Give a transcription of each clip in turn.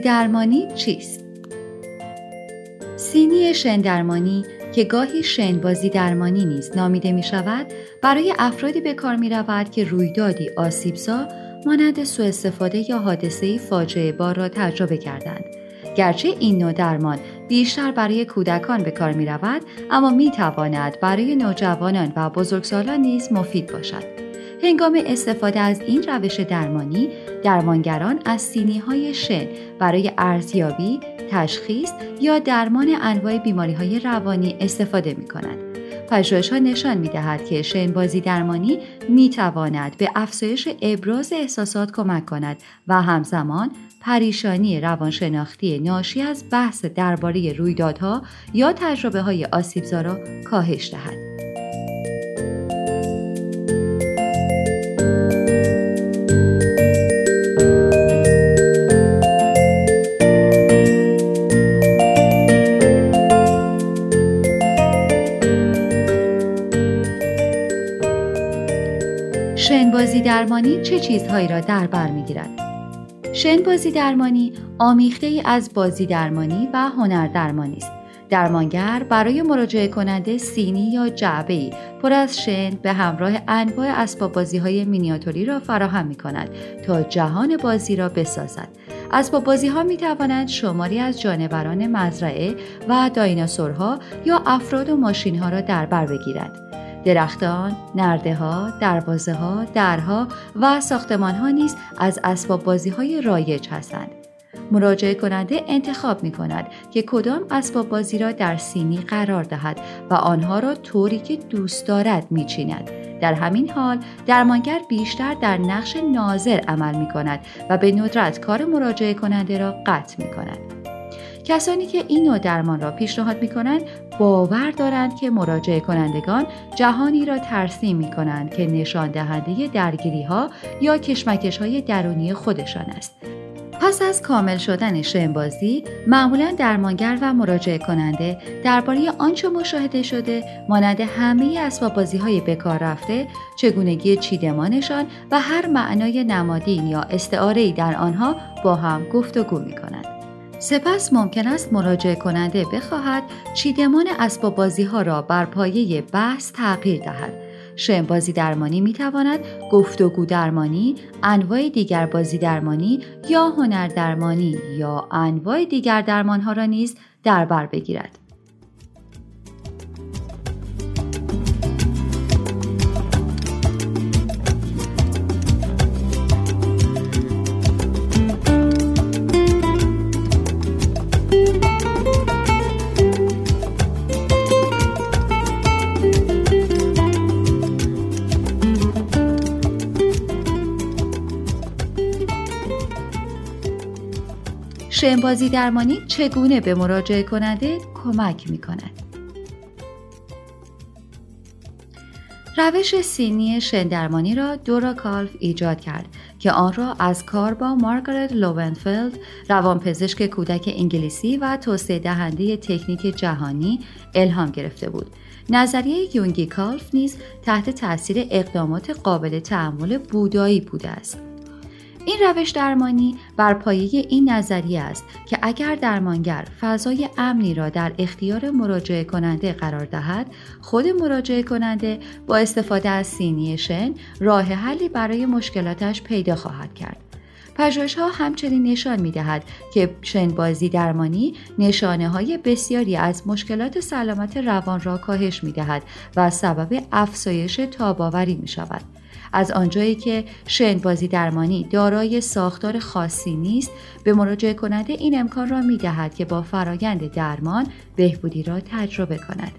درمانی چیست؟ سینی شن درمانی که گاهی شن بازی درمانی نیز نامیده می شود برای افرادی به کار می رود که رویدادی آسیبزا مانند سوء استفاده یا حادثه فاجعه بار را تجربه کردند. گرچه این نوع درمان بیشتر برای کودکان به کار می رود اما می تواند برای نوجوانان و بزرگسالان نیز مفید باشد. هنگام استفاده از این روش درمانی درمانگران از سینی های شن برای ارزیابی، تشخیص یا درمان انواع بیماری های روانی استفاده می کنند. پژوهش ها نشان می دهد که شن بازی درمانی می تواند به افزایش ابراز احساسات کمک کند و همزمان پریشانی روانشناختی ناشی از بحث درباره رویدادها یا تجربه های را کاهش دهد. درمانی چه چیزهایی را در بر می‌گیرد شنبازی درمانی آمیخته ای از بازی درمانی و هنر درمانی است درمانگر برای مراجعه کننده سینی یا جعبه ای پر از شن به همراه انواع اسباب بازی های مینیاتوری را فراهم می کند تا جهان بازی را بسازد. اسباب بازی ها می توانند شماری از جانوران مزرعه و دایناسورها یا افراد و ماشین ها را در بر بگیرد. درختان، نرده ها، دروازه ها، درها و ساختمان ها نیز از اسباب بازی های رایج هستند. مراجعه کننده انتخاب می کند که کدام اسباب بازی را در سینی قرار دهد و آنها را طوری که دوست دارد می چیند. در همین حال درمانگر بیشتر در نقش ناظر عمل می کند و به ندرت کار مراجعه کننده را قطع می کند. کسانی که این نوع درمان را پیشنهاد می کنند باور دارند که مراجعه کنندگان جهانی را ترسیم می کنند که نشان دهنده درگیری ها یا کشمکش های درونی خودشان است. پس از کامل شدن شنبازی معمولا درمانگر و مراجعه کننده درباره آنچه مشاهده شده مانند همه اسباب بازی های بکار رفته چگونگی چیدمانشان و هر معنای نمادین یا استعاره در آنها با هم گفتگو می کنند. سپس ممکن است مراجعه کننده بخواهد چیدمان اسباب بازی ها را بر پایه بحث تغییر دهد. شم بازی درمانی می تواند گفتگو درمانی، انواع دیگر بازی درمانی یا هنر درمانی یا انواع دیگر درمان ها را نیز در بر بگیرد. شنبازی درمانی چگونه به مراجعه کننده کمک می کند؟ روش سینی شندرمانی را دورا کالف ایجاد کرد که آن را از کار با مارگارت لوونفلد روانپزشک کودک انگلیسی و توسعه دهنده تکنیک جهانی الهام گرفته بود. نظریه یونگی کالف نیز تحت تاثیر اقدامات قابل تحمل بودایی بوده است. این روش درمانی بر پایه این نظریه است که اگر درمانگر فضای امنی را در اختیار مراجعه کننده قرار دهد خود مراجعه کننده با استفاده از سینی شن راه حلی برای مشکلاتش پیدا خواهد کرد پژوهش ها همچنین نشان می دهد که شنبازی درمانی نشانه های بسیاری از مشکلات سلامت روان را کاهش می دهد و سبب افزایش تاباوری می شود. از آنجایی که شن بازی درمانی دارای ساختار خاصی نیست به مراجعه کننده این امکان را می دهد که با فرایند درمان بهبودی را تجربه کند.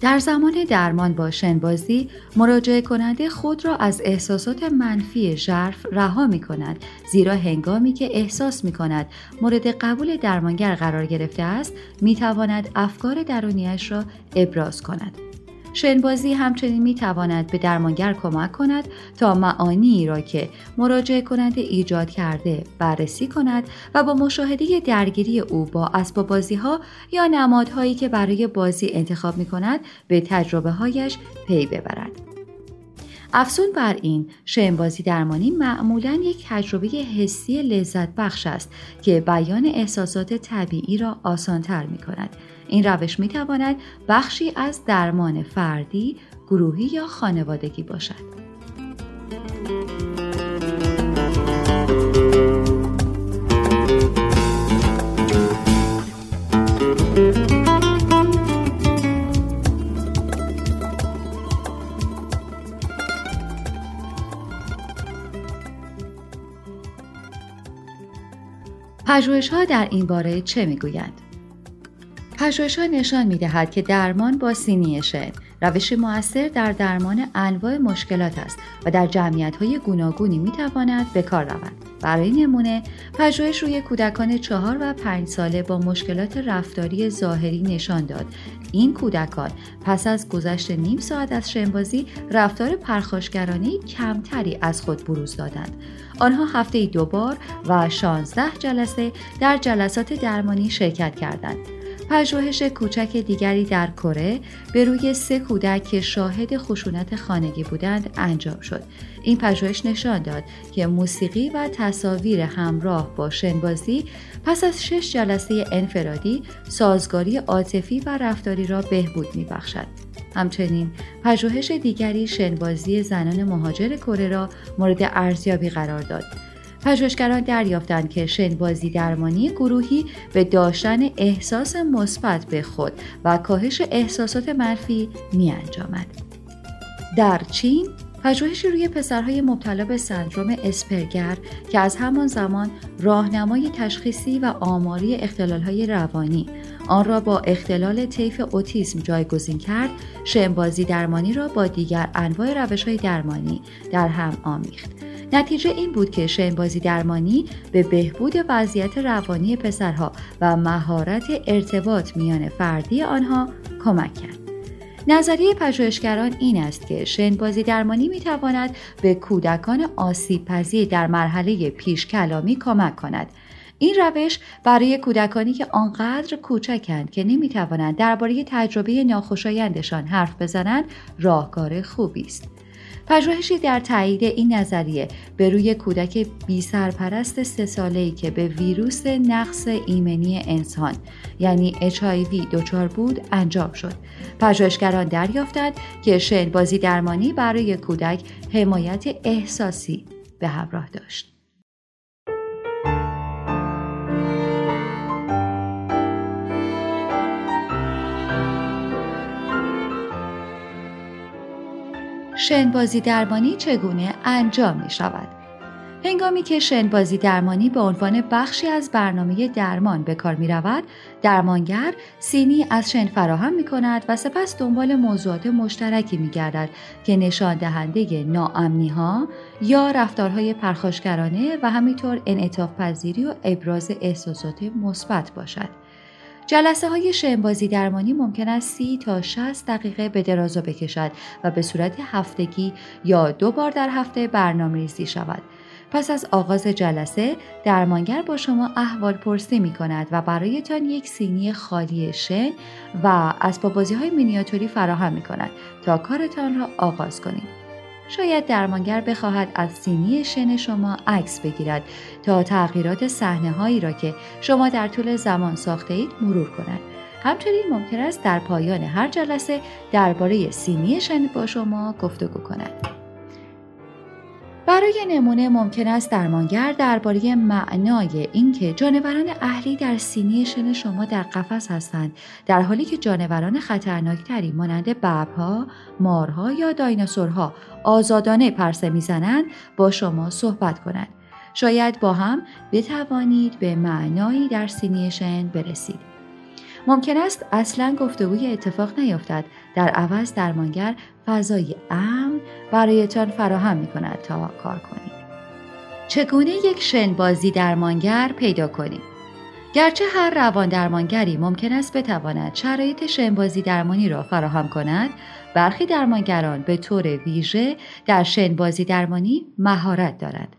در زمان درمان با شنبازی مراجعه کننده خود را از احساسات منفی ژرف رها می کند زیرا هنگامی که احساس می کند مورد قبول درمانگر قرار گرفته است می تواند افکار درونیش را ابراز کند. شنبازی همچنین می تواند به درمانگر کمک کند تا معانی را که مراجعه کننده ایجاد کرده بررسی کند و با مشاهده درگیری او با اسباب بازی ها یا نمادهایی که برای بازی انتخاب می کند به تجربه هایش پی ببرد. افزون بر این شنبازی درمانی معمولا یک تجربه حسی لذت بخش است که بیان احساسات طبیعی را آسانتر می کند. این روش می تواند بخشی از درمان فردی، گروهی یا خانوادگی باشد. پژوهش ها در این باره چه می‌گویند؟ پژوهش ها نشان می دهد که درمان با سینی شن روش موثر در درمان انواع مشکلات است و در جمعیت های گوناگونی می تواند به کار رود. برای نمونه پژوهش روی کودکان چهار و پنج ساله با مشکلات رفتاری ظاهری نشان داد. این کودکان پس از گذشت نیم ساعت از شنبازی رفتار پرخاشگرانه کمتری از خود بروز دادند. آنها هفته دو بار و 16 جلسه در جلسات درمانی شرکت کردند. پژوهش کوچک دیگری در کره به روی سه کودک که شاهد خشونت خانگی بودند انجام شد. این پژوهش نشان داد که موسیقی و تصاویر همراه با شنبازی پس از شش جلسه انفرادی سازگاری عاطفی و رفتاری را بهبود میبخشد. همچنین پژوهش دیگری شنبازی زنان مهاجر کره را مورد ارزیابی قرار داد. پژوهشگران دریافتند که شنبازی درمانی گروهی به داشتن احساس مثبت به خود و کاهش احساسات منفی می انجامد. در چین پژوهشی روی پسرهای مبتلا به سندروم اسپرگر که از همان زمان راهنمای تشخیصی و آماری اختلالهای روانی آن را با اختلال طیف اوتیسم جایگزین کرد شنبازی درمانی را با دیگر انواع روشهای درمانی در هم آمیخت نتیجه این بود که شنبازی درمانی به بهبود وضعیت روانی پسرها و مهارت ارتباط میان فردی آنها کمک کرد. نظریه پژوهشگران این است که شنبازی درمانی می تواند به کودکان آسیب پذیر در مرحله پیش کلامی کمک کند. این روش برای کودکانی که آنقدر کوچکند که نمی توانند درباره تجربه ناخوشایندشان حرف بزنند راهکار خوبی است. پژوهشی در تایید این نظریه به روی کودک بی سرپرست سه ساله‌ای که به ویروس نقص ایمنی انسان یعنی HIV دچار بود انجام شد. پژوهشگران دریافتند که شنبازی درمانی برای کودک حمایت احساسی به همراه داشت. شنبازی درمانی چگونه انجام می شود؟ هنگامی که شنبازی درمانی به عنوان بخشی از برنامه درمان به کار می رود، درمانگر سینی از شن فراهم می کند و سپس دنبال موضوعات مشترکی می گردد که نشان دهنده ناامنی ها یا رفتارهای پرخاشگرانه و همینطور انعطاف پذیری و ابراز احساسات مثبت باشد. جلسه های شنبازی درمانی ممکن است 30 تا 60 دقیقه به درازا بکشد و به صورت هفتگی یا دو بار در هفته برنامه ریزی شود. پس از آغاز جلسه درمانگر با شما احوال پرسی می کند و برایتان یک سینی خالی شن و اسباب بازی های مینیاتوری فراهم می کند تا کارتان را آغاز کنید. شاید درمانگر بخواهد از سینی شن شما عکس بگیرد تا تغییرات صحنه هایی را که شما در طول زمان ساخته اید مرور کند. همچنین ممکن است در پایان هر جلسه درباره سینی شن با شما گفتگو کند. برای نمونه ممکن است درمانگر درباره معنای اینکه جانوران اهلی در سینی شن شما در قفس هستند در حالی که جانوران خطرناکتری مانند ببرها، مارها یا دایناسورها آزادانه پرسه می‌زنند با شما صحبت کنند. شاید با هم بتوانید به معنایی در سینی شن برسید. ممکن است اصلا گفتگوی اتفاق نیفتد. در عوض درمانگر فضای امن برایتان فراهم می کند تا کار کنید. چگونه یک شنبازی درمانگر پیدا کنید گرچه هر روان درمانگری ممکن است بتواند شرایط شنبازی درمانی را فراهم کند برخی درمانگران به طور ویژه در شنبازی درمانی مهارت دارند.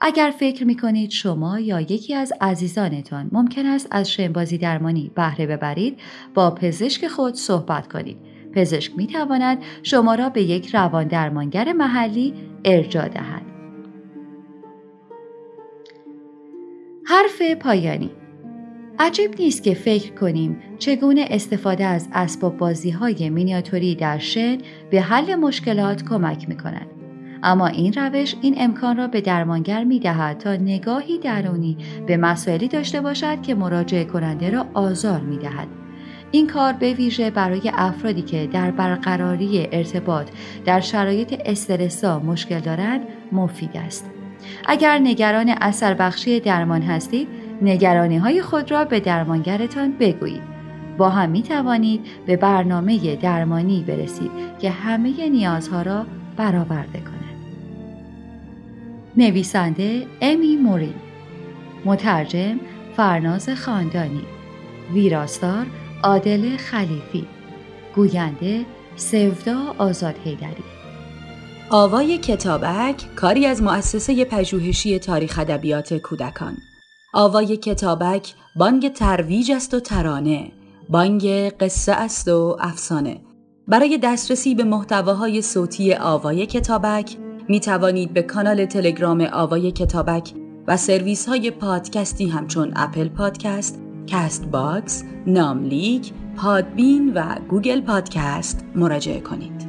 اگر فکر می کنید شما یا یکی از عزیزانتان ممکن است از شنبازی درمانی بهره ببرید با پزشک خود صحبت کنید پزشک می تواند شما را به یک روان درمانگر محلی ارجاع دهد. حرف پایانی عجیب نیست که فکر کنیم چگونه استفاده از اسباب بازی های مینیاتوری در شن به حل مشکلات کمک می کند. اما این روش این امکان را به درمانگر می دهد تا نگاهی درونی به مسائلی داشته باشد که مراجعه کننده را آزار می دهد. این کار به ویژه برای افرادی که در برقراری ارتباط در شرایط استرسا مشکل دارند مفید است. اگر نگران اثر بخشی درمان هستید، نگرانی های خود را به درمانگرتان بگویید. با هم می توانید به برنامه درمانی برسید که همه نیازها را برآورده کند. نویسنده امی مورین. مترجم فرناز خاندانی. ویراستار عادل خلیفی. گوینده صدا آزاده حیدری آوای کتابک کاری از مؤسسه پژوهشی تاریخ ادبیات کودکان. آوای کتابک بانگ ترویج است و ترانه. بانگ قصه است و افسانه. برای دسترسی به محتواهای صوتی آوای کتابک می توانید به کانال تلگرام آوای کتابک و سرویس های پادکستی همچون اپل پادکست، Castbox، ناملیک، پادبین و گوگل پادکست مراجعه کنید.